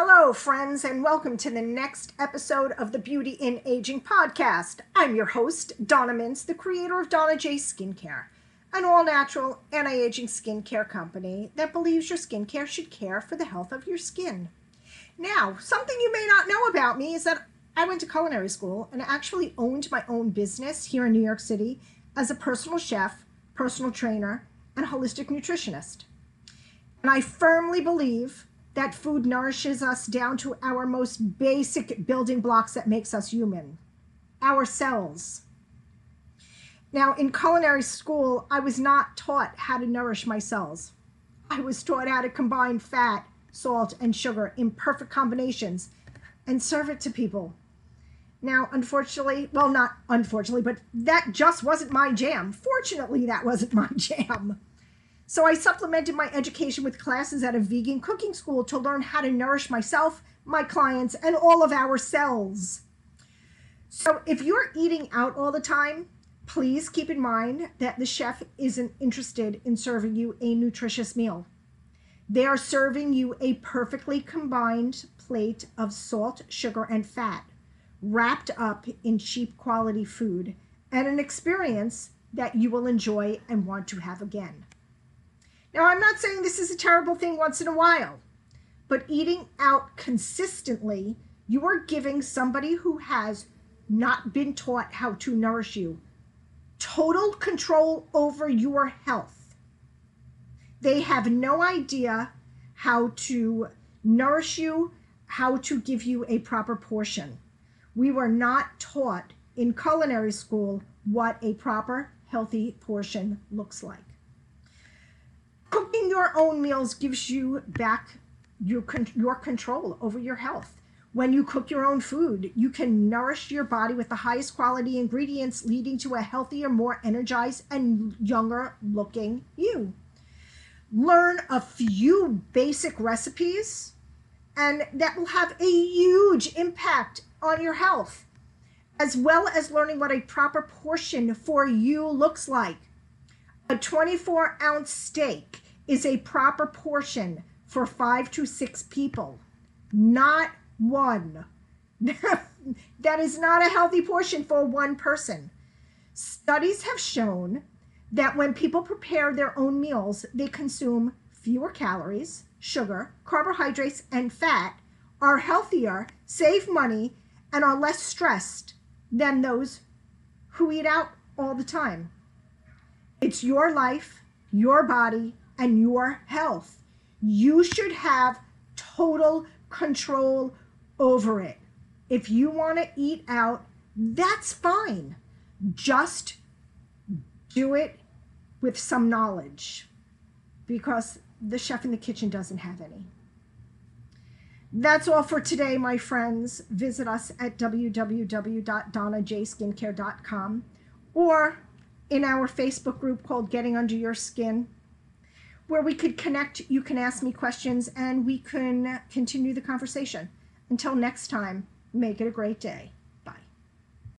Hello, friends, and welcome to the next episode of the Beauty in Aging podcast. I'm your host, Donna Mintz, the creator of Donna J Skincare, an all natural anti aging skincare company that believes your skincare should care for the health of your skin. Now, something you may not know about me is that I went to culinary school and actually owned my own business here in New York City as a personal chef, personal trainer, and holistic nutritionist. And I firmly believe that food nourishes us down to our most basic building blocks that makes us human our cells. Now in culinary school i was not taught how to nourish my cells. I was taught how to combine fat salt and sugar in perfect combinations and serve it to people. Now unfortunately well not unfortunately but that just wasn't my jam. Fortunately that wasn't my jam so I supplemented my education with classes at a vegan cooking school to learn how to nourish myself, my clients, and all of our cells. So if you're eating out all the time, please keep in mind that the chef isn't interested in serving you a nutritious meal. They are serving you a perfectly combined plate of salt, sugar, and fat, wrapped up in cheap quality food, and an experience that you will enjoy and want to have again. Now, I'm not saying this is a terrible thing once in a while, but eating out consistently, you are giving somebody who has not been taught how to nourish you total control over your health. They have no idea how to nourish you, how to give you a proper portion. We were not taught in culinary school what a proper, healthy portion looks like your own meals gives you back your, your control over your health. When you cook your own food, you can nourish your body with the highest quality ingredients, leading to a healthier, more energized, and younger looking you. Learn a few basic recipes, and that will have a huge impact on your health, as well as learning what a proper portion for you looks like. A 24 ounce steak is a proper portion for five to six people, not one. that is not a healthy portion for one person. Studies have shown that when people prepare their own meals, they consume fewer calories, sugar, carbohydrates, and fat, are healthier, save money, and are less stressed than those who eat out all the time. It's your life, your body, and your health. You should have total control over it. If you want to eat out, that's fine. Just do it with some knowledge because the chef in the kitchen doesn't have any. That's all for today, my friends. Visit us at www.donnajskincare.com or in our Facebook group called Getting Under Your Skin where we could connect. You can ask me questions and we can continue the conversation. Until next time, make it a great day.